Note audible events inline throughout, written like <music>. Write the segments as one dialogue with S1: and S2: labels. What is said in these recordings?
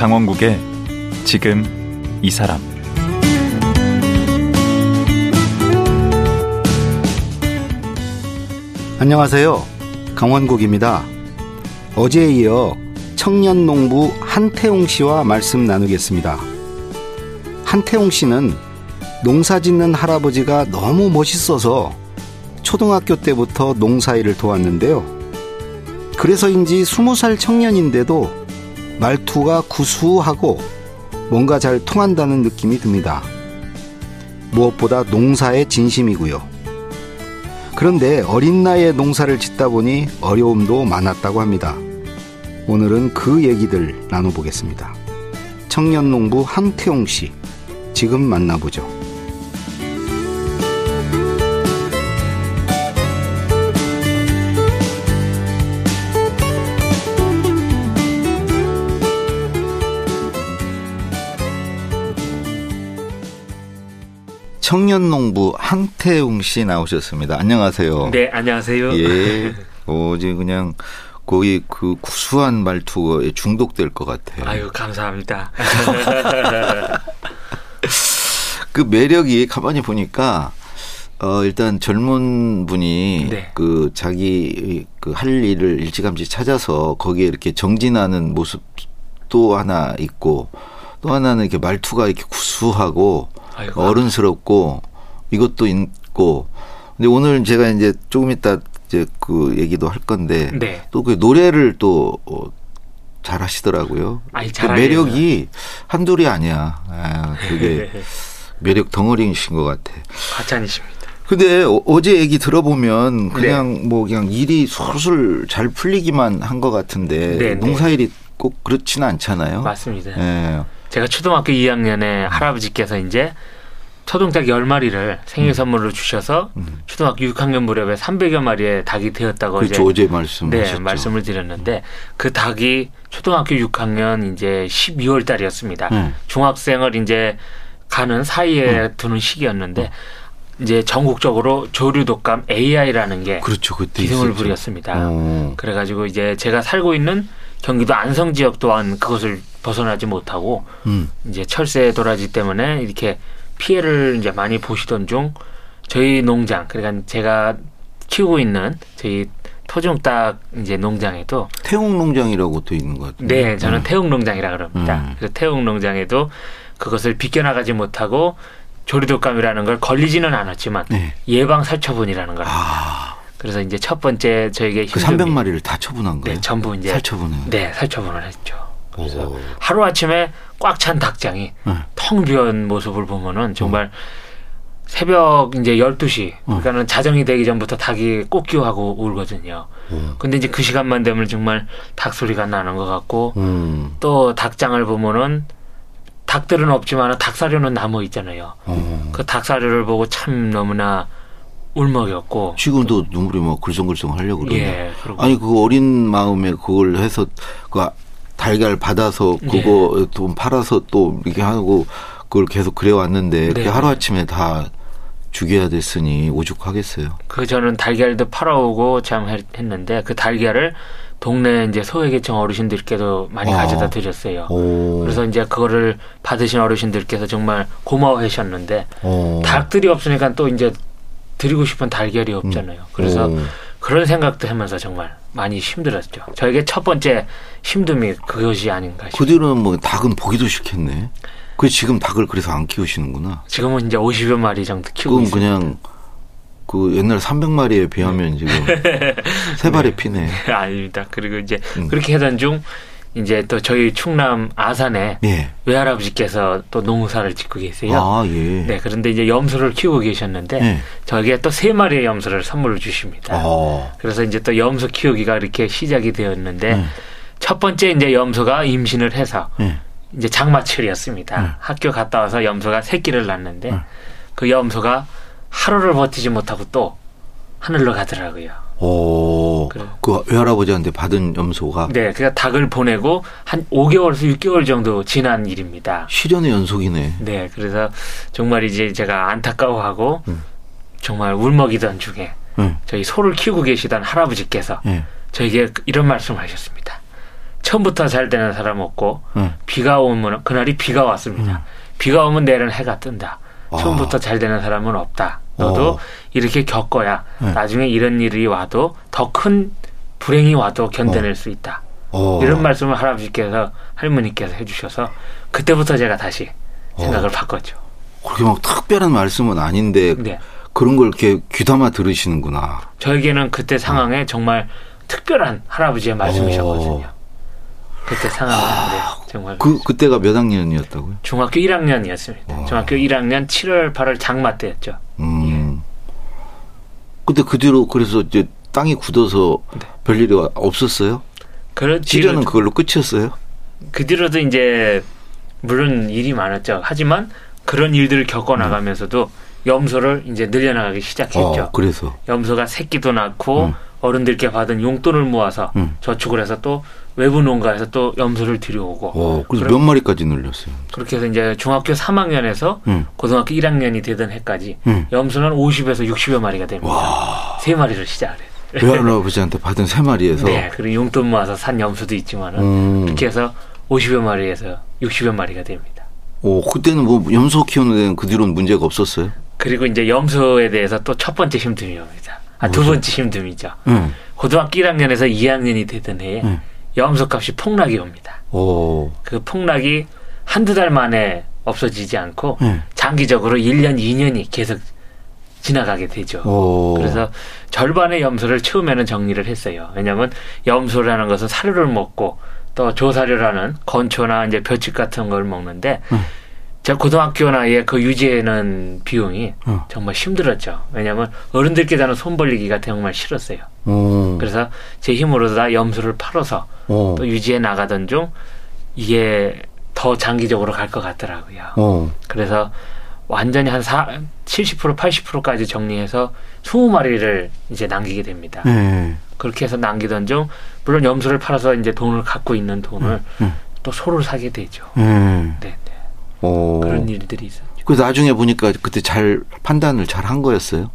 S1: 강원국의 지금 이 사람
S2: 안녕하세요. 강원국입니다. 어제에 이어 청년 농부 한태웅 씨와 말씀 나누겠습니다. 한태웅 씨는 농사 짓는 할아버지가 너무 멋있어서 초등학교 때부터 농사일을 도왔는데요. 그래서인지 스무 살 청년인데도 말투가 구수하고 뭔가 잘 통한다는 느낌이 듭니다. 무엇보다 농사에 진심이고요. 그런데 어린 나이에 농사를 짓다 보니 어려움도 많았다고 합니다. 오늘은 그 얘기들 나눠보겠습니다. 청년 농부 한태용 씨, 지금 만나보죠. 청년농부 한태웅 씨 나오셨습니다. 안녕하세요.
S3: 네, 안녕하세요.
S2: 예. <laughs> 어제 그냥 거의 그 구수한 말투에 중독될 것 같아요.
S3: 아유, 감사합니다. <laughs>
S2: 그 매력이 가만히 보니까 어 일단 젊은 분이 네. 그 자기 그 할 일을 일찌감치 찾아서 거기에 이렇게 정진하는 모습 또 하나 있고 또 하나는 이렇게 말투가 이렇게 구수하고 아이고. 어른스럽고 이것도 있고 근데 오늘 제가 이제 조금 이따 이제 그 얘기도 할 건데 네. 또그 노래를 또 어, 잘 하시더라고요. 그 매력이 한둘이 아니야. 아, 그게 <laughs> 매력 덩어리이신 것 같아.
S3: 과찬이십니다.
S2: 근데 어, 제 얘기 들어보면 그냥 네. 뭐 그냥 일이 술술 잘 풀리기만 한 것 같은데 네, 네, 농사일이 꼭 그렇지는 않잖아요.
S3: 맞습니다. 예. 제가 초등학교 2학년에 할아버지께서 이제 초동작 10마리를 생일 음. 선물로 주셔서 음. 초등학교 6학년 무렵에 300여 마리의 닭이 되었다고
S2: 그렇죠. 어제 말씀
S3: 네, 말씀을 드렸는데 그 닭이 초등학교 6학년 이제 12월 달이었습니다. 음. 중학생을 이제 가는 사이에 음. 두는 시기였는데 음. 이제 전국적으로 조류 독감 AI라는 게
S2: 그렇죠.
S3: 기승을 부렸습니다. 어. 그래가지고 이제 제가 살고 있는 경기도 안성 지역 또한 그것을 벗어나지 못하고 음. 이제 철새 도라지 때문에 이렇게 피해를 이제 많이 보시던 중 저희 농장 그러니까 제가 키우고 있는 저희 토종닭 이제 농장에도
S2: 태웅 농장이라고 또 있는 것 같은데.
S3: 네, 저는 음. 태웅 농장이라 그럽니다. 음. 그래서 태웅 농장에도 그것을 비껴나가지 못하고 조리독감이라는 걸 걸리지는 않았지만 네. 예방 살처분이라는 걸. 아. 그래서 이제 첫 번째 저에게
S2: 그 300마리를 다 처분한 거예요.
S3: 네, 전부 이제
S2: 살처분을.
S3: 네, 살처분을 했죠. 그래서 하루 아침에 꽉 찬 닭장이 네. 텅비은 모습을 보면은 정말 음. 새벽 이제 12시 그러니까는 자정이 되기 전부터 닭이 꽃기하고 울거든요. 음. 근데 이제 그 시간만 되면 정말 닭 소리가 나는 것 같고 음. 또 닭장을 보면은 닭들은 없지만 닭사료는 남아 있잖아요. 음. 그 닭사료를 보고 참 너무나 울먹였고
S2: 지금도 눈물이 뭐 글썽글썽 하려고 그러네. 예, 아니 그 어린 마음에 그걸 해서 그 달걀 받아서 그거 예. 돈 팔아서 또 이렇게 하고 그걸 계속 그래 왔는데 네. 하루 아침에 다 죽여야 됐으니 오죽하겠어요.
S3: 그 저는 달걀도 팔아오고 참 했는데 그 달걀을 동네 이제 소외계층 어르신들께도 많이 아. 가져다 드렸어요. 오. 그래서 이제 그거를 받으신 어르신들께서 정말 고마워하셨는데 오. 닭들이 없으니까 또 이제 드리고 싶은 달걀이 없잖아요. 그래서 오. 그런 생각도 하면서 정말 많이 힘들었죠. 저에게 첫 번째 힘듦이 그것이 아닌가 싶어요.
S2: 그 뒤로는 뭐 닭은 보기도 싫겠네. 그 지금 닭을 그래서 안 키우시는구나.
S3: 지금은 이제 50여 마리 정도 키우고
S2: 있습니다. 그냥 그 옛날 300마리에 비하면 <laughs> 네. 지금 세 발의 네. 피네. <laughs>
S3: 아닙니다. 그리고 이제 음. 그렇게 하던 중 이제 또 저희 충남 아산에 예. 외할아버지께서 또 농사를 짓고 계세요.
S2: 아, 예.
S3: 네, 그런데 이제 염소를 키우고 계셨는데 예. 저에게 또 세 마리의 염소를 선물로 주십니다. 아. 그래서 이제 또 염소 키우기가 이렇게 시작이 되었는데 예. 첫 번째 이제 염소가 임신을 해서 예. 이제 장마철이었습니다. 예. 학교 갔다 와서 염소가 새끼를 낳는데 그 염소가 하루를 버티지 못하고 또 하늘로 가더라고요.
S2: 오, 그래. 그 외할아버지한테 받은 염소가?
S3: 네, 그러니까 닭을 보내고 한 5개월에서 6개월 정도 지난 일입니다.
S2: 시련의 연속이네.
S3: 네, 그래서 정말 이제 제가 안타까워하고 음. 정말 울먹이던 중에 음. 저희 소를 키우고 계시던 할아버지께서 음. 저에게 이런 말씀을 하셨습니다. 처음부터 잘 되는 사람 없고 음. 비가 오면 그날이 비가 왔습니다. 음. 비가 오면 내일은 해가 뜬다. 아. 처음부터 잘 되는 사람은 없다. 너도 어. 이렇게 겪어야 네. 나중에 이런 일이 와도 더 큰 불행이 와도 견뎌낼 어. 수 있다. 어. 이런 말씀을 할아버지께서 할머니께서 해주셔서 그때부터 제가 다시 어. 생각을 바꿨죠.
S2: 그렇게 막 특별한 말씀은 아닌데 네. 그런 걸 이렇게 귀담아 들으시는구나.
S3: 저에게는 그때 상황에 정말 특별한 할아버지의 말씀이셨거든요. 어. 그때 상황은 아,
S2: 정말 그 그때가 몇 학년이었다고요?
S3: 중학교 1학년이었습니다. 와. 중학교 1학년 7월 8월 장마 때였죠. 음. 예.
S2: 근데 그 뒤로 그래서 이제 땅이 굳어서 네. 별일이 없었어요? 그 시련은 그걸로 끝이었어요?
S3: 그 뒤로도 이제 물론 일이 많았죠. 하지만 그런 일들을 겪어 나가면서도 염소를 이제 늘려나가기 시작했죠. 어,
S2: 그래서
S3: 염소가 새끼도 낳고 음. 어른들께 받은 용돈을 모아서 음. 저축을 해서 또 외부 농가에서 또 염소를 들여오고.
S2: 어, 그래서 몇 마리까지 늘렸어요?
S3: 그렇게 해서 이제 중학교 3학년에서 음. 고등학교 1학년이 되던 해까지 음. 염소는 50에서 60여 마리가 됩니다. 와. 세 마리로 시작을 해요.
S2: 외할아버지한테 받은 세 마리에서.
S3: 네, 그리고 용돈 모아서 산 염소도 있지만은 음. 그렇게 해서 50여 마리에서 60여 마리가 됩니다.
S2: 오, 그때는 뭐 염소 키우는 데는 그 뒤로는 문제가 없었어요?
S3: 그리고 이제 염소에 대해서 또 첫 번째 힘듦이 옵니다. 아, 두 번째 힘듦이죠. 음. 고등학교 1학년에서 2학년이 되던 해에 음. 염소값이 폭락이 옵니다. 오. 그 폭락이 한두 달 만에 없어지지 않고 음. 장기적으로 1년, 2년이 계속 지나가게 되죠. 오. 그래서 절반의 염소를 처음에는 정리를 했어요. 왜냐하면 염소라는 것은 사료를 먹고 또 조사료라는 건초나 이제 벼축 같은 걸 먹는데 음. 제가 고등학교 나이에 그 유지하는 비용이 어. 정말 힘들었죠. 왜냐하면 어른들께 다는 손 벌리기가 정말 싫었어요. 오. 그래서 제 힘으로 다 염소를 팔아서 오. 또 유지해 나가던 중 이게 더 장기적으로 갈 것 같더라고요. 오. 그래서 완전히 한 4, 70% 80%까지 정리해서 20마리를 이제 남기게 됩니다. 네. 그렇게 해서 남기던 중 물론 염소를 팔아서 이제 돈을 갖고 있는 돈을 네. 또 소를 사게 되죠. 네. 네. 오. 그런 일들이 있었죠.
S2: 그 나중에 보니까 그때 잘 판단을 잘 한 거였어요.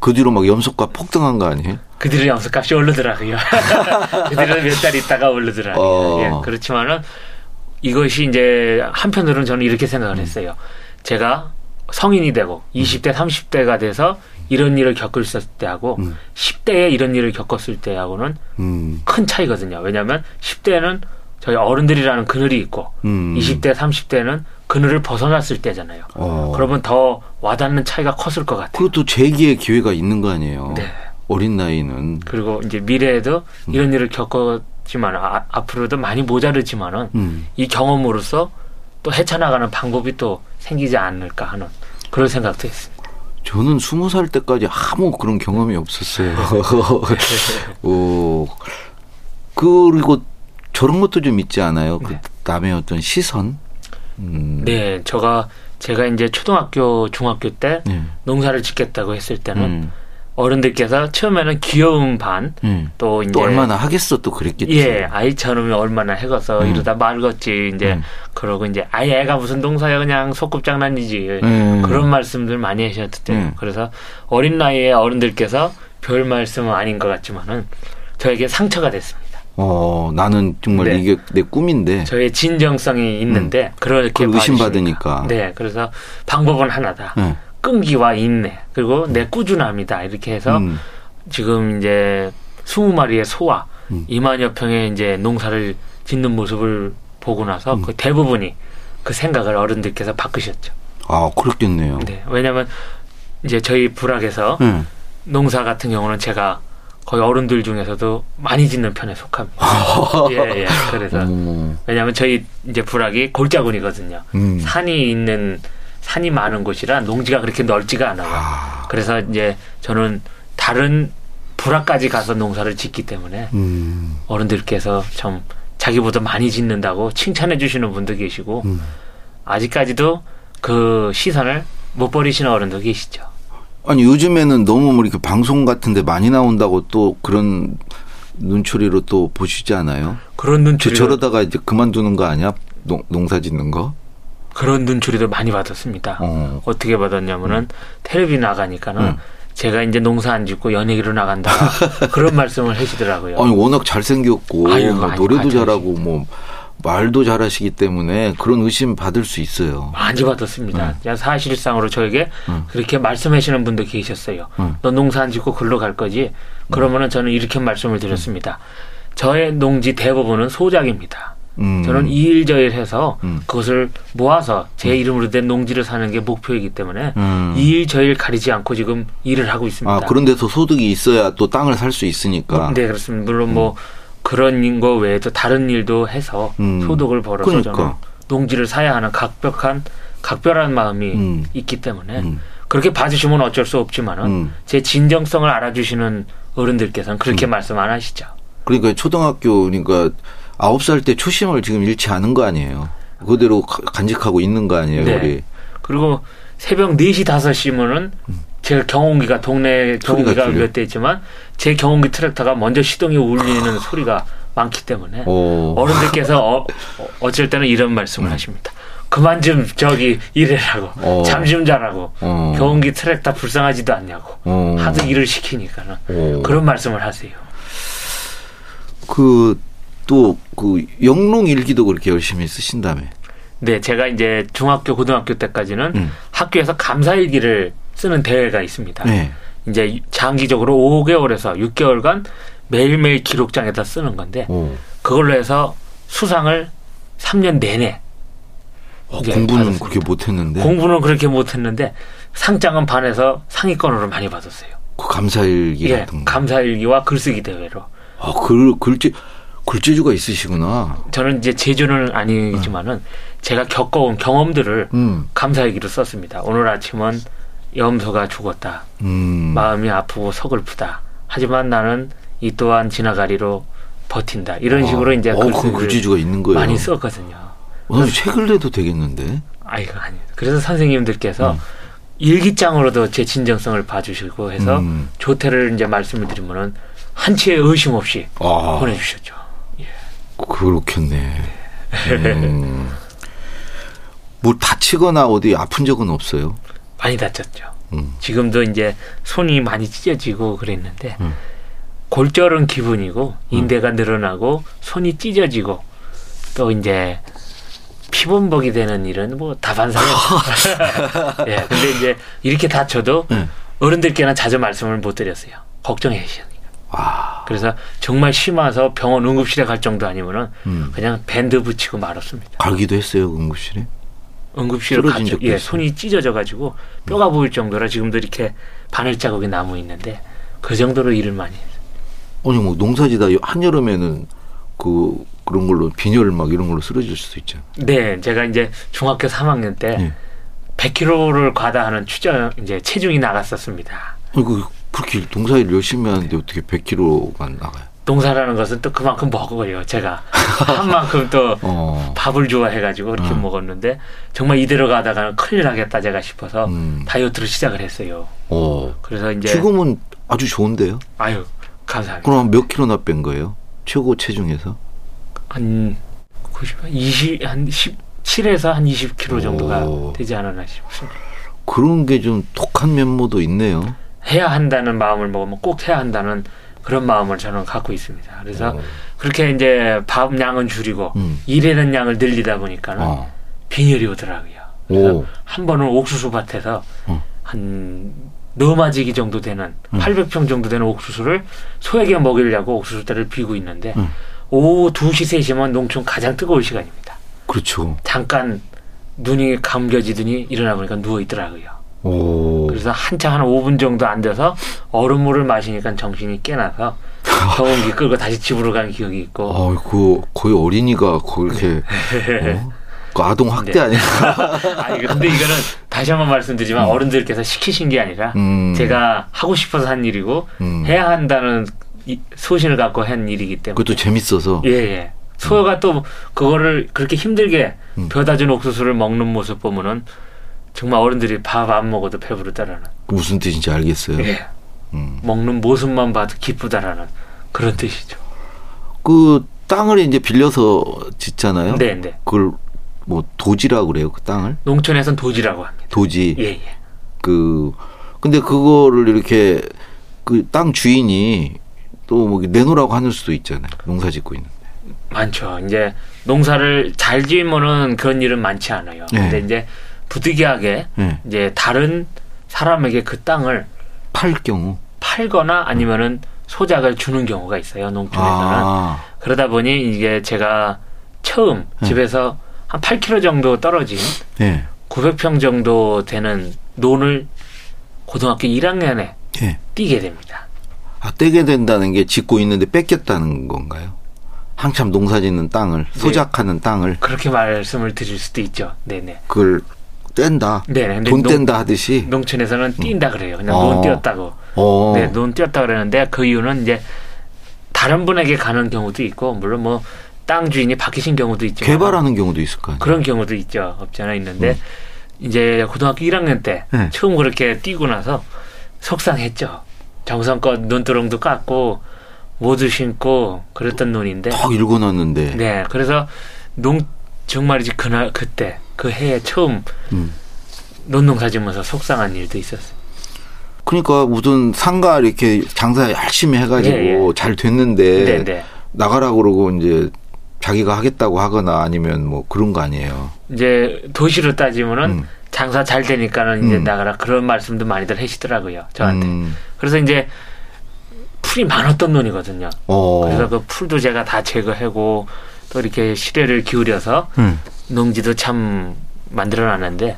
S2: 그 뒤로 막 염소값 폭등한 거 아니에요?
S3: 그 뒤로 염소값이 오르더라고요. <laughs> 그 뒤로 몇 달 있다가 오르더라고요. 어. 예, 그렇지만은 이것이 이제 한편으로는 저는 이렇게 생각을 음. 했어요. 제가 성인이 되고 20대, 30대가 돼서 이런 일을 겪을 때하고 음. 10대에 이런 일을 겪었을 때하고는 음. 큰 차이거든요. 왜냐하면 10대는 저희 어른들이라는 그늘이 있고 음. 20대, 30대는 그늘을 벗어났을 때잖아요. 어. 그러면 더 와닿는 차이가 컸을 것 같아요.
S2: 그것도 재기의 기회가 있는 거 아니에요. 네. 어린 나이는.
S3: 그리고 이제 미래에도 음. 이런 일을 겪었지만 아, 앞으로도 많이 모자르지만은 음. 이 경험으로서 또 헤쳐나가는 방법이 또 생기지 않을까 하는 그런 생각도 했습니다.
S2: 저는 스무 살 때까지 아무 그런 경험이 없었어요. <laughs> 어, 그리고 저런 것도 좀 있지 않아요? 그 네. 남의 어떤 시선?
S3: 음. 네, 제가 제가 이제 초등학교, 중학교 때 네. 농사를 짓겠다고 했을 때는 음. 어른들께서 처음에는 귀여운 반, 음. 또 이제
S2: 또 얼마나 하겠어 또 그랬겠지.
S3: 예, 아이 처럼 얼마나 해가서 음. 이러다 말겠지 이제 음. 그러고 이제 아이 애가 무슨 동사야 그냥 소꿉장난이지 음. 그런 말씀들 많이 하셨대요. 음. 그래서 어린 나이에 어른들께서 별 말씀은 아닌 것 같지만은 저에게 상처가 됐습니다.
S2: 어, 나는 정말 네. 이게 내 꿈인데.
S3: 저의 진정성이 있는데 음. 그렇게
S2: 의심받으니까.
S3: 네, 그래서 방법은 하나다. 네. 끈기와 인내 그리고 내 꾸준함이다 이렇게 해서 음. 지금 이제 스무 마리의 소와 음. 2만여 평의 이제 농사를 짓는 모습을 보고 나서 음. 그 대부분이 그 생각을 어른들께서 바꾸셨죠.
S2: 아 그렇겠네요.
S3: 네, 왜냐하면 이제 저희 부락에서 네. 농사 같은 경우는 제가 거의 어른들 중에서도 많이 짓는 편에 속합니다. <laughs> 예, 예. 그래서 음. 왜냐하면 저희 이제 부락이 골짜군이거든요. 음. 산이 있는 산이 많은 곳이라 농지가 그렇게 넓지가 않아요. 아. 그래서 이제 저는 다른 불화까지 가서 농사를 짓기 때문에 음. 어른들께서 좀 자기보다 많이 짓는다고 칭찬해 주시는 분도 계시고 음. 아직까지도 그 시선을 못 버리시는 어른도 계시죠.
S2: 아니 요즘에는 너무 뭐 이렇게 방송 같은데 많이 나온다고 또 그런 눈초리로 또 보시지 않아요?
S3: 그런 눈초리
S2: 저러다가 이제 그만두는 거 아니야? 농, 농사 짓는 거?
S3: 그런 눈초리도 많이 받았습니다. 어. 떻게 받았냐면은 음. 텔레비 나가니까는 음. 제가 이제 농사 안 짓고 연예계로 나간다 <laughs> 그런 말씀을 하시더라고요.
S2: 아니 워낙 잘생겼고 아유, 뭐 노래도 잘하고 뭐 말도 잘하시기 때문에 그런 의심 받을 수 있어요.
S3: 많이 받았습니다. 네. 사실상으로 저에게 네. 그렇게 말씀하시는 분도 계셨어요. 네. 너 농사 안 짓고 글로 갈 거지? 그러면은 저는 이렇게 말씀을 드렸습니다. 저의 농지 대부분은 소작입니다. 음. 저는 이일저일 해서 음. 그것을 모아서 제 음. 이름으로 된 농지를 사는 게 목표이기 때문에 음. 이일저일 가리지 않고 지금 일을 하고 있습니다.
S2: 아, 그런 데서 소득이 있어야 또 땅을 살 수 있으니까.
S3: 네, 그렇습니다. 물론 뭐 음. 그런 거 외에도 다른 일도 해서 음. 소득을 벌어서 그러니까. 저는 농지를 사야 하는 각별한 각별한 마음이 있기 때문에 그렇게 봐주시면 어쩔 수 없지만은 제 진정성을 알아주시는 어른들께서는 그렇게 말씀 안 하시죠.
S2: 그러니까 초등학교 그러니까 아홉 살 때 초심을 지금 잃지 않은 거 아니에요. 그대로 간직하고 있는 거 아니에요, 네. 우리.
S3: 그리고 새벽 4시, 5시면은 음. 제가 경운기가 동네 경운기가 몇대 있지만 제 경운기 트랙터가 먼저 시동이 울리는 소리가 많기 때문에 오. 어른들께서 어, 어쩔 때는 이런 말씀을 음. 하십니다. 그만 좀 저기 일해라고 어. 잠좀 자라고 어. 경운기 트랙터 불쌍하지도 않냐고 어. 하도 일을 시키니까는 어. 그런 말씀을 하세요.
S2: 그 또그 영롱 일기도 그렇게 열심히 쓰신다며.
S3: 네, 제가 이제 중학교, 고등학교 때까지는 음. 학교에서 감사 일기를 쓰는 대회가 있습니다. 네. 이제 장기적으로 5개월에서 6개월간 매일매일 기록장에다 쓰는 건데 오. 그걸로 해서 수상을 3년 내내
S2: 어, 공부는 받았습니다. 그렇게 못했는데
S3: 공부는 그렇게 못했는데 상장은 반에서 상위권으로 많이 받았어요.
S2: 그 감사일기 예, 같은 거.
S3: 감사일기와 글쓰기 대회로.
S2: 아, 글 글지 글재주가 있으시구나.
S3: 저는 이제 제주는 아니지만은 음. 제가 겪어온 경험들을 음. 감사일기로 썼습니다. 오늘 아침은 염소가 죽었다. 음. 마음이 아프고 서글프다. 하지만 나는 이 또한 지나가리로 버틴다. 이런 아. 식으로 이제 어,
S2: 그 글재주가 있는 거예요.
S3: 많이 썼거든요.
S2: 오늘 책을 내도 되겠는데?
S3: 아이고 아니. 그래서 선생님들께서 음. 일기장으로도 제 진정성을 봐주시고 해서 음. 조퇴를 이제 말씀을 드리면은 한치의 의심 없이 아. 보내주셨죠.
S2: 그렇겠네. 음. 뭐 다치거나 어디 아픈 적은 없어요?
S3: 많이 다쳤죠. 음. 지금도 이제 손이 많이 찢어지고 그랬는데 음. 골절은 기분이고 음. 인대가 늘어나고 손이 찢어지고 또 이제 피범벅이 되는 일은 뭐 다반사예요. <laughs> 예. 근데 이제 이렇게 다쳐도 네. 어른들께는 자주 말씀을 못 드렸어요. 걱정해 주시니까. 와. 그래서 정말 심해서 병원 응급실에 갈 정도 아니면은 음. 그냥 밴드 붙이고 말았습니다.
S2: 갈기도 했어요 응급실에?
S3: 응급실을 갔죠. 예, 손이 찢어져 가지고 뼈가 음. 보일 정도라 지금도 이렇게 바늘 자국이 남아 있는데 그 정도로 일을 많이 했어요.
S2: 아니 뭐 농사지다 한여름에는 그 그런 걸로 빈혈 막 이런 걸로 쓰러질 수도 있죠.
S3: 네, 제가 이제 중학교 3학년 때 네. 100kg를 과다하는 추정 이제 체중이 나갔었습니다.
S2: 아이고 그렇게 농사일 열심히 하는데 어떻게 100kg가 나가요?
S3: 농사라는 것은 또 그만큼 먹어요. 제가 <laughs> 한 만큼 또 어. 밥을 좋아해가지고 그렇게 어. 먹었는데 정말 이대로 가다가는 큰일 나겠다 제가 싶어서 음. 다이어트를 시작을 했어요. 어. 그래서 이제
S2: 지금은 아주 좋은데요?
S3: 아유 감사합니다.
S2: 그럼 몇 킬로나 뺀 거예요? 최고 체중에서?
S3: 한 90, 20, 한 17에서 한 20킬로 정도가 오. 되지 않았나 싶습니다.
S2: 그런 게 좀 독한 면모도 있네요.
S3: 해야 한다는 마음을 먹으면 꼭 해야 한다는 그런 마음을 저는 갖고 있습니다. 그래서 어. 그렇게 이제 밥 양은 줄이고 음. 일하는 양을 늘리다 보니까는 어. 빈혈이 오더라고요. 그래서 오. 한 번은 옥수수 밭에서 어. 한 너마지기 정도 되는 음. 800평 정도 되는 옥수수를 소에게 먹이려고 옥수수대를 비고 있는데 음. 오후 2시 3시면 농촌 가장 뜨거울 시간입니다.
S2: 그렇죠.
S3: 잠깐 눈이 감겨지더니 일어나 보니까 누워 있더라고요. 오. 그래서 한참 한 5분 정도 앉아서 얼음물을 마시니까 정신이 깨나서 경운기 끌고 다시 집으로 간 기억이 있고.
S2: 어, 그 거의 어린이가 그렇게 어? 그 아동 학대 네. 아니야? <laughs>
S3: 아니 근데 이거는 다시 한번 말씀드리지만 음. 어른들께서 시키신 게 아니라 음. 제가 하고 싶어서 한 일이고 음. 해야 한다는 소신을 갖고 한 일이기 때문에.
S2: 그것도 재밌어서.
S3: 예. 예. 소가 또 그거를 그렇게 힘들게 음. 벼다 준 옥수수를 먹는 모습 보면은 정말 어른들이 밥 안 먹어도 배부르다라는.
S2: 무슨 뜻인지 알겠어요.
S3: 예. 음. 먹는 모습만 봐도 기쁘다라는 그런 뜻이죠.
S2: 그 땅을 이제 빌려서 짓잖아요.
S3: 네, 네.
S2: 그걸 뭐 도지라고 그래요, 그 땅을?
S3: 농촌에선 도지라고 합니다.
S2: 도지.
S3: 예, 예.
S2: 그 근데 그거를 이렇게 그 땅 주인이 또 뭐 내놓으라고 하는 수도 있잖아요. 농사 짓고 있는데.
S3: 많죠. 이제 농사를 잘 지으면은 그런 일은 많지 않아요. 네. 근데 이제 부득이하게 네. 이제 다른 사람에게 그 땅을
S2: 팔 경우
S3: 팔거나 아니면은 소작을 주는 경우가 있어요. 농촌에서는. 아. 그러다 보니 이게 제가 처음 네. 집에서 한 8km 정도 떨어진 네. 900평 정도 되는 논을 고등학교 1학년에 네. 띄게 됩니다.
S2: 아, 떼게 된다는 게 짓고 있는데 뺏겼다는 건가요? 한참 농사 짓는 땅을, 네. 소작하는 땅을.
S3: 그렇게 말씀을 드릴 수도 있죠. 네네.
S2: 그걸 뗀다. 네. 돈 농, 뗀다 하듯이.
S3: 농촌에서는 뛴다 그래요. 그냥 어. 논 띄었다고. 어. 네, 논 띄었다 그러는데 그 이유는 이제 다른 분에게 가는 경우도 있고, 물론 뭐 땅 주인이 바뀌신 경우도 있죠.
S2: 개발하는 경우도 있을 거 아니에요.
S3: 그런 경우도 있죠. 없잖아 있는데, 음. 이제 고등학교 1학년 때 네. 처음 그렇게 뛰고 나서 속상했죠. 정성껏 눈두렁도 깎고 모두 신고 그랬던 논인데
S2: 다 읽어놨는데
S3: 네 그래서 농 정말이지 그날 그때 그 해에 처음 음. 논농 사 지면서 속상한 일도 있었어요.
S2: 그러니까 무슨 상가 이렇게 장사 열심히 해가지고 네, 네. 잘 됐는데 네, 네. 나가라 그러고 이제 자기가 하겠다고 하거나 아니면 뭐 그런 거 아니에요.
S3: 이제 도시로 따지면은 음. 장사 잘 되니까는 이제 음. 나가라 그런 말씀도 많이들 하시더라고요 저한테. 음. 그래서 이제 풀이 많았던 논이거든요. 오. 어. 그래서 그 풀도 제가 다 제거하고 또 이렇게 시래를 기울여서 음. 농지도 참 만들어놨는데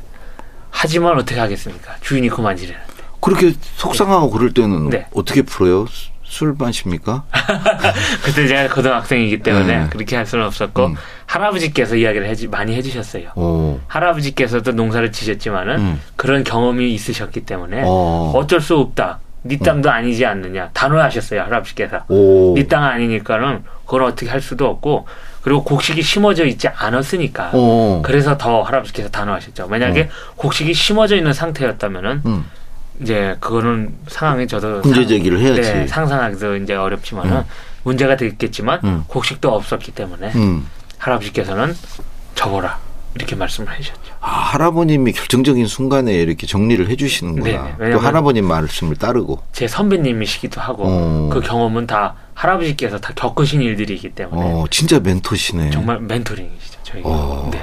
S3: 하지만 어떻게 하겠습니까? 주인이 그만지려는데.
S2: 그렇게 속상하고 네. 그럴 때는 네. 어떻게 풀어요? 술 마십니까? <laughs>
S3: 그때 제가 고등학생이기 때문에 네. 그렇게 할 수는 없었고 음. 할아버지께서 이야기를 해주, 많이 해주셨어요. 오. 할아버지께서도 농사를 지셨지만은 음. 그런 경험이 있으셨기 때문에 오. 어쩔 수 없다. 네 땅도 음. 아니지 않느냐 단호하셨어요 할아버지께서. 네 땅 아니니까는 그걸 어떻게 할 수도 없고 그리고 곡식이 심어져 있지 않았으니까 오. 그래서 더 할아버지께서 단호하셨죠. 만약에 오. 곡식이 심어져 있는 상태였다면은 음. 이제 그거는 상황이 저도
S2: 문제 제기를 해야지. 네,
S3: 상상하기도 이제 어렵지만은 음. 문제가 되겠지만 음. 곡식도 없었기 때문에 음. 할아버지께서는 접어라 이렇게 말씀을 해주셨죠.
S2: 아, 할아버님이 결정적인 순간에 이렇게 정리를 해주시는구나. 네, 또 할아버님 말씀을 따르고.
S3: 제 선배님이시기도 하고 어. 그 경험은 다 할아버지께서 다 겪으신 일들이기 때문에.
S2: 어, 진짜 멘토시네.
S3: 정말 멘토링이시죠 저희가. 어. 네.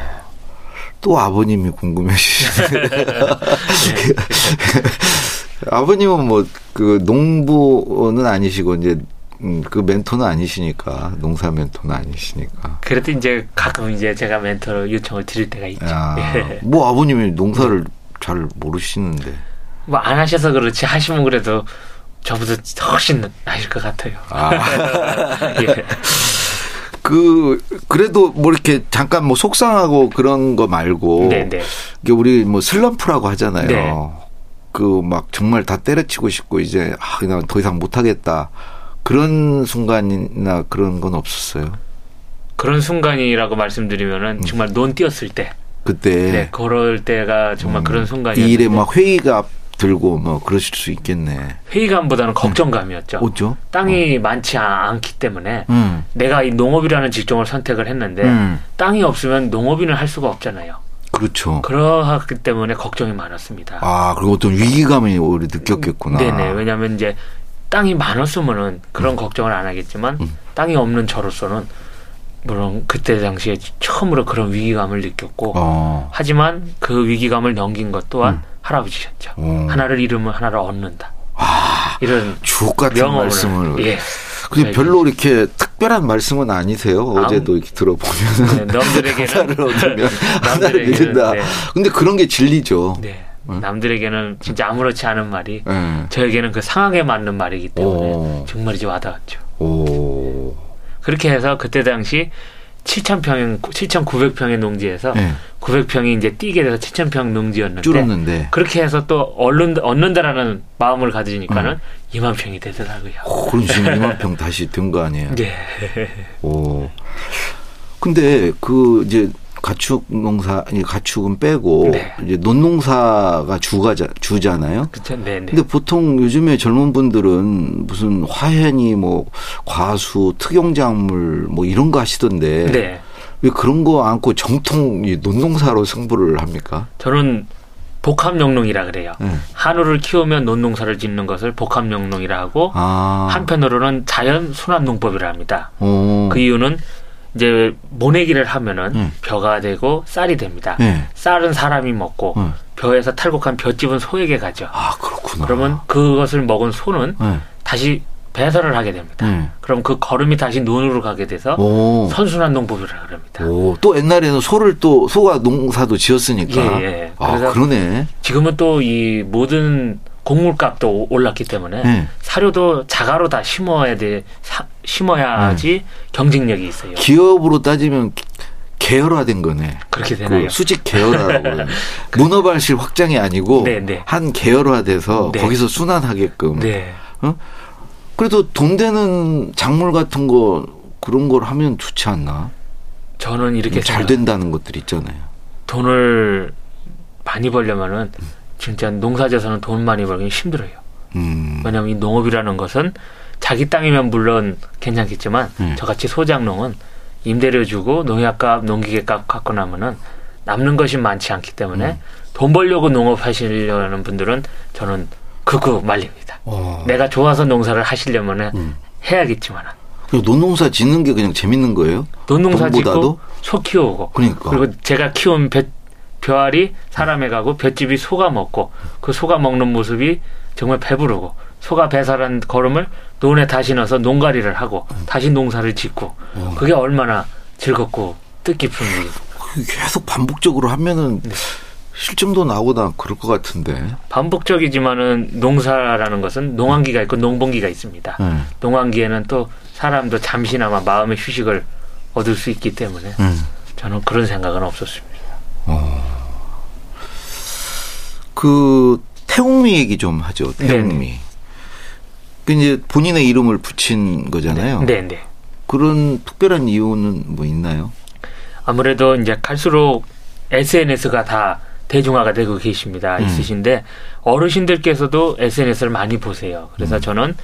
S2: 또 아버님이 궁금해지시네. 네. <laughs> <laughs> 아버님은 뭐 그 농부는 아니시고 이제 음, 그 멘토는 아니시니까 농사 멘토는 아니시니까.
S3: 그래도 이제 가끔 이제 제가 멘토로 요청을 드릴 때가 있죠. 야, <laughs>
S2: 예. 뭐 아버님이 농사를 잘 모르시는데.
S3: 뭐 안 하셔서 그렇지 하시면 그래도 저보다 훨씬 나실 것 같아요. 아. <laughs>
S2: 예. 그 그래도 뭐 이렇게 잠깐 뭐 속상하고 그런 거 말고 네네. 네. 이게 우리 뭐 슬럼프라고 하잖아요. 네. 그막 정말 다 때려치고 싶고 이제 아 그냥 더 이상 못 하겠다. 그런 순간이나 그런 건 없었어요.
S3: 그런 순간이라고 말씀드리면은 음. 정말 논 띄었을 때
S2: 그때
S3: 네, 그럴 때가 정말 음. 그런 순간이었는데
S2: 일에 막 회의가 들고 뭐 그러실 수 있겠네.
S3: 회의감보다는 걱정감이었죠.
S2: 음. 어죠?
S3: 땅이 어. 많지 않기 때문에 음. 내가 이 농업이라는 직종을 선택을 했는데 음. 땅이 없으면 농업인을 할 수가 없잖아요.
S2: 그렇죠.
S3: 그러기 때문에 걱정이 많았습니다.
S2: 아, 그리고 어떤 위기감이 오히려 느꼈겠구나.
S3: 네네. 왜냐하면 이제 땅이 많았으면은 그런 음. 걱정을 안 하겠지만 음. 땅이 없는 저로서는 물론 그때 당시에 처음으로 그런 위기감을 느꼈고 어. 하지만 그 위기감을 넘긴 것 또한 음. 할아버지셨죠. 어. 하나를 잃으면 하나를 얻는다.
S2: 아, 이런 주옥 같은 말씀을. 예. 근데 별로 이렇게 특별한 말씀은 아니세요. 어제도 이렇게 들어보면 네, <laughs> 남들에게는 하나를 얻으면 <laughs> 하나를 잃는다. 네. 근데 그런 게 진리죠. 네.
S3: 남들에게는 진짜 아무렇지 않은 말이 네. 저에게는 그 상황에 맞는 말이기 때문에 오. 정말 이제 와닿았죠. 오. 그렇게 해서 그때 당시 7,000평, 7,900평의 농지에서 네. 900평이 이제 뛰게 돼서 7,000평 농지였는데
S2: 줄었는데
S3: 그렇게 해서 또 얻는, 얻는다라는 마음을 가지니까는 음. 2만 평이 되더라고요.
S2: 오, 그럼 지금 2만 평 다시 된거 아니에요?
S3: 네.
S2: 오. 근데 그 이제 가축 농사 아니 가축은 빼고 네. 이제 논농사가 주가 주잖아요.
S3: 그렇죠. 네, 네.
S2: 근데 보통 요즘에 젊은 분들은 무슨 화hen이 뭐 과수, 특용작물 뭐 이런 거 하시던데. 네. 왜 그런 거 않고 정통 이 논농사로 승부를 합니까?
S3: 저는 복합농농이라 그래요. 네. 한우를 키우면 논농사를 짓는 것을 복합농농이라 하고 아. 한편으로는 자연 순환 농법이라 합니다. 오. 그 이유는 이제 모내기를 하면은 네. 벼가 되고 쌀이 됩니다. 네. 쌀은 사람이 먹고 네. 벼에서 탈곡한 벼집은 소에게 가죠.
S2: 아 그렇구나.
S3: 그러면 그것을 먹은 소는 네. 다시 배설을 하게 됩니다. 네. 그럼 그 걸음이 다시 논으로 가게 돼서 오. 선순환 농법이라 그럽니다.
S2: 오. 또 옛날에는 소를 또 소가 농사도 지었으니까. 예, 예. 아 그러네.
S3: 지금은 또 이 모든 곡물값도 올랐기 때문에 네. 사료도 자가로 다 심어야 돼 사, 심어야지 네. 경쟁력이 있어요.
S2: 기업으로 따지면 계열화된 거네.
S3: 그렇게 되나요?
S2: 그 수직 계열화라고. <laughs> 문어발실 확장이 아니고 네, 네. 한 계열화돼서 네. 거기서 순환하게끔. 네. 어? 그래도 돈 되는 작물 같은 거 그런 걸 하면 좋지 않나?
S3: 저는 이렇게
S2: 잘 된다는 것들 있잖아요.
S3: 돈을 많이 벌려면은 음. 진짜 농사져서는 돈 많이 벌기 힘들어요. 음. 왜냐하면 이 농업이라는 것은 자기 땅이면 물론 괜찮겠지만 음. 저같이 소작농은 임대료 주고 농약값, 농기계값 갖고 나면은 남는 것이 많지 않기 때문에 음. 돈 벌려고 농업하시려는 분들은 저는 극구 말립니다. 어. 내가 좋아서 농사를 하시려면은 음. 해야겠지만.
S2: 논농사 짓는 게 그냥 재밌는 거예요?
S3: 논농사 짓고 소 키우고. 그러니까. 그리고 제가 키운 배, 벼알이 사람에 가고 볏집이 소가 먹고 그 소가 먹는 모습이 정말 배부르고 소가 배설한 걸음을 논에 다시 넣어서 농가리를 하고 다시 농사를 짓고 그게 얼마나 즐겁고 뜻깊은 일이고
S2: 계속 반복적으로 하면은 네. 실증도 나오다 그럴 것 같은데
S3: 반복적이지만은 농사라는 것은 농한기가 있고 농번기가 있습니다. 네. 농한기에는 또 사람도 잠시나마 마음의 휴식을 얻을 수 있기 때문에 네. 저는 그런 생각은 없었습니다. 어.
S2: 그 태웅미 얘기 좀 하죠. 태웅미. 네. 그 이제 본인의 이름을 붙인 거잖아요.
S3: 네, 네.
S2: 그런 특별한 이유는 뭐 있나요?
S3: 아무래도 이제 갈수록 SNS가 다 대중화가 되고 계십니다. 음. 있으신데 어르신들께서도 SNS를 많이 보세요. 그래서 음. 저는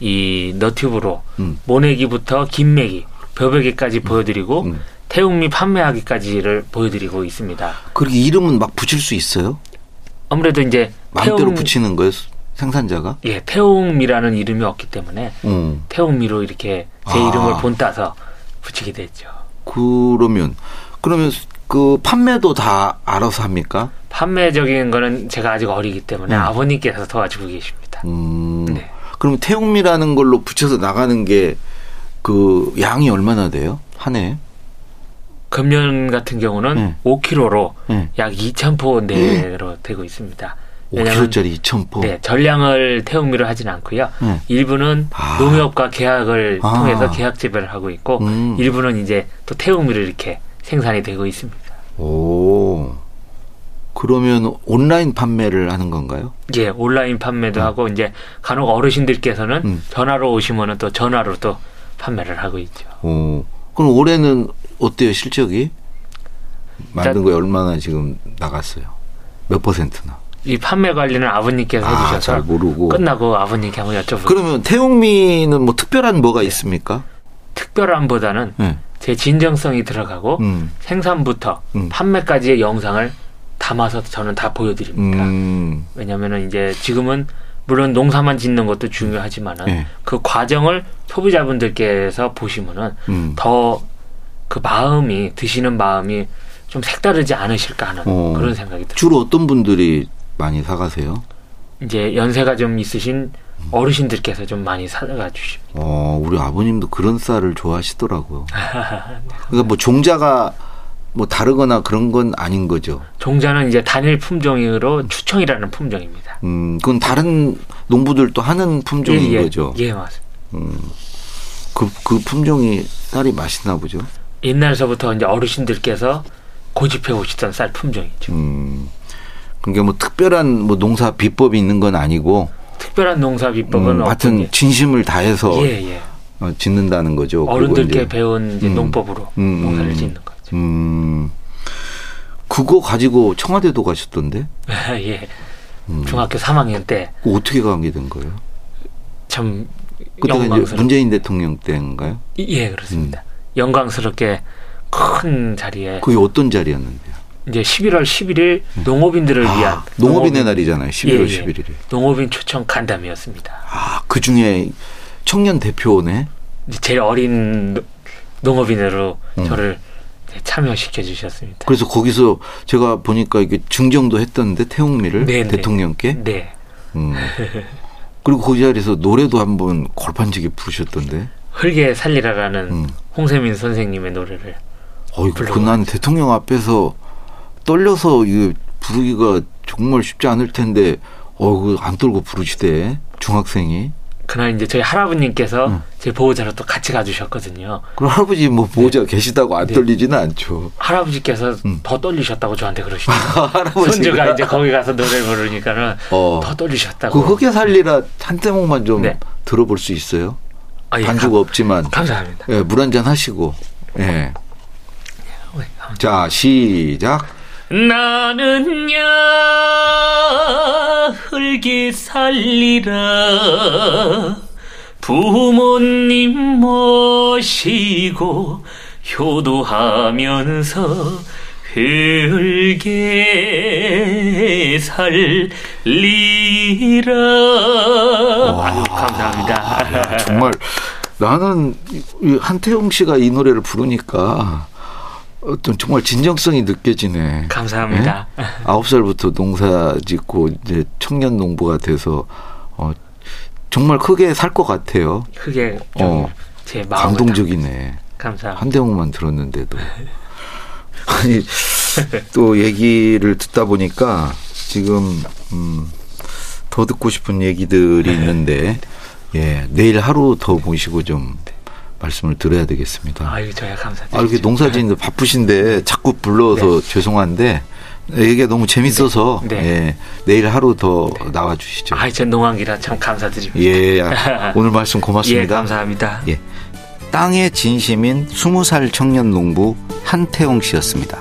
S3: 이 너튜브로 음. 모내기부터 김매기, 벼베기까지 음. 보여드리고 음. 태웅미 판매하기까지를 보여드리고 있습니다.
S2: 그렇게 이름은 막 붙일 수 있어요?
S3: 아무래도 이제
S2: 마음대로 태웅, 붙이는 거예요 생산자가?
S3: 예, 태웅미라는 이름이 없기 때문에 음. 태웅미로 이렇게 제 아. 이름을 본따서 붙이게 됐죠.
S2: 그러면 그러면 그 판매도 다 알아서 합니까?
S3: 판매적인 거는 제가 아직 어리기 때문에 음. 아버님께서 도와주고 계십니다. 음.
S2: 네. 그럼 태웅미라는 걸로 붙여서 나가는 게 그 양이 얼마나 돼요? 한 해?
S3: 금년 같은 경우는 네. 5kg로 네. 약 2,000포 내로 되고 있습니다.
S2: 5kg짜리 2,000포?
S3: 네, 전량을 태웅미로 하진 않고요. 네. 일부는 아. 농협과 계약을 아. 통해서 계약 재배를 하고 있고, 음. 일부는 이제 또 태웅미로 이렇게 생산이 되고 있습니다.
S2: 오. 그러면 온라인 판매를 하는 건가요?
S3: 예, 온라인 판매도 음. 하고 이제 간혹 어르신들께서는 음. 전화로 오시면은 또 전화로 또 판매를 하고 있죠.
S2: 오. 그럼 올해는 어때요 실적이? 만든 거에 얼마나 지금 나갔어요? 몇 퍼센트나?
S3: 이 판매 관리는 아버님께서 아, 해주셔서 잘 모르고 끝나고 아버님께 한번 여쭤보고
S2: 그러면 태용미는 뭐 특별한 뭐가 있습니까?
S3: 특별함보다는 네. 제 진정성이 들어가고 음. 생산부터 음. 판매까지의 영상을 담아서 저는 다 보여드립니다. 음. 왜냐하면 이제 지금은 물론 농사만 짓는 것도 중요하지만은 네. 그 과정을 소비자분들께서 보시면은 음. 더그 마음이 드시는 마음이 좀 색다르지 않으실까 하는 어. 그런 생각이 들어요.
S2: 주로 어떤 분들이 많이 사가세요?
S3: 이제 연세가 좀 있으신 어르신들께서 좀 많이 사가 주십니다.
S2: 어, 우리 아버님도 그런 쌀을 좋아하시더라고요. <laughs> 그러니까 뭐 종자가 뭐 다르거나 그런 건 아닌 거죠.
S3: 종자는 이제 단일 품종으로 추청이라는 품종입니다.
S2: 음, 그건 다른 농부들도 하는 품종인
S3: 예, 예,
S2: 거죠.
S3: 예, 맞습니다. 음,
S2: 그, 그 품종이 쌀이 맛있나 보죠.
S3: 옛날서부터 이제 어르신들께서 고집해 오시던 쌀 품종이죠. 음,
S2: 그러니까 뭐 특별한 뭐 농사 비법이 있는 건 아니고
S3: 특별한 농사 비법은 음,
S2: 하여튼 진심을 다해서 예, 예. 어, 짓는다는 거죠.
S3: 어른들께 배운 음, 농법으로 음, 농사를 짓는 거죠. 음,
S2: 그거 가지고 청와대도 가셨던데? <laughs>
S3: 예. 음. 중학교 3학년 때.
S2: 어떻게 가게 된 거예요?
S3: 참
S2: 그때가 이제 문재인 대통령 때인가요?
S3: 예, 그렇습니다. 음. 영광스럽게 큰 자리에.
S2: 그게 어떤 자리였는데요?
S3: 이제 11월 11일 농업인들을 아, 위한
S2: 농업인의 농업인, 날이잖아요. 11월 예, 예. 11일이.
S3: 농업인 초청 간담회였습니다.
S2: 아, 그 중에 청년 대표네.
S3: 제일 어린 농업인으로 음. 저를 참여시켜 주셨습니다.
S2: 그래서 거기서 제가 보니까 이게 증정도 했던데 태웅미를 네, 네. 대통령께. 네. 음. <laughs> 그리고 그 자리에서 노래도 한번 골판지게 부르셨던데.
S3: 흙에 살리라라는 음. 홍세민 선생님의 노래를.
S2: 어이구, 그난 대통령 앞에서 떨려서 이 부르기가 정말 쉽지 않을 텐데, 어이구, 안 떨고 부르시대, 중학생이.
S3: 그날 이제 저희 할아버님께서 응. 제 보호자로 또 같이 가주셨거든요.
S2: 그럼 할아버지 뭐 보호자 네. 계시다고 안 네. 떨리지는 않죠.
S3: 할아버지께서 응. 더 떨리셨다고 저한테 그러시더라고요. <laughs> 손주가 이제 거기 가서 노래 부르니까는 어. 더 떨리셨다고.
S2: 그 흑에 살리라 한 대목만 좀 네. 들어볼 수 있어요? 아, 예, 반주가 없지만.
S3: 감사합니다.
S2: 예, 물 한 잔 하시고. 예. 네, 자, 시작.
S3: 나는야 흙이 살리라. 부모님 모시고 효도하면서 흙게 살리라. 와, 감사합니다.
S2: 야, 정말 나는 한태용 씨가 이 노래를 부르니까 어떤 정말 진정성이 느껴지네.
S3: 감사합니다.
S2: 네? 아홉 살부터 농사 짓고 이제 청년 농부가 돼서 어, 정말 크게 살 것 같아요.
S3: 크게 어, 제 마음
S2: 감동적이네.
S3: 감사합니다.
S2: 한 대목만 들었는데도 <laughs> 아니 또 얘기를 듣다 보니까 지금 음, 더 듣고 싶은 얘기들이 있는데 예 내일 하루 더 모시고 좀 말씀을 드려야 되겠습니다.
S3: 아유, 저야 감사드립니다.
S2: 아, 이렇게 농사짓는 바쁘신데 자꾸 불러서 네. 죄송한데 이게 너무 재밌어서 네. 네. 예, 내일 하루 더 네. 나와 주시죠.
S3: 아, 전 농왕기라 참 감사드립니다.
S2: 예, <laughs> 오늘 말씀 고맙습니다. 예,
S3: 감사합니다.
S2: 예. 땅의 진심인 20살 청년 농부 한태웅 씨였습니다.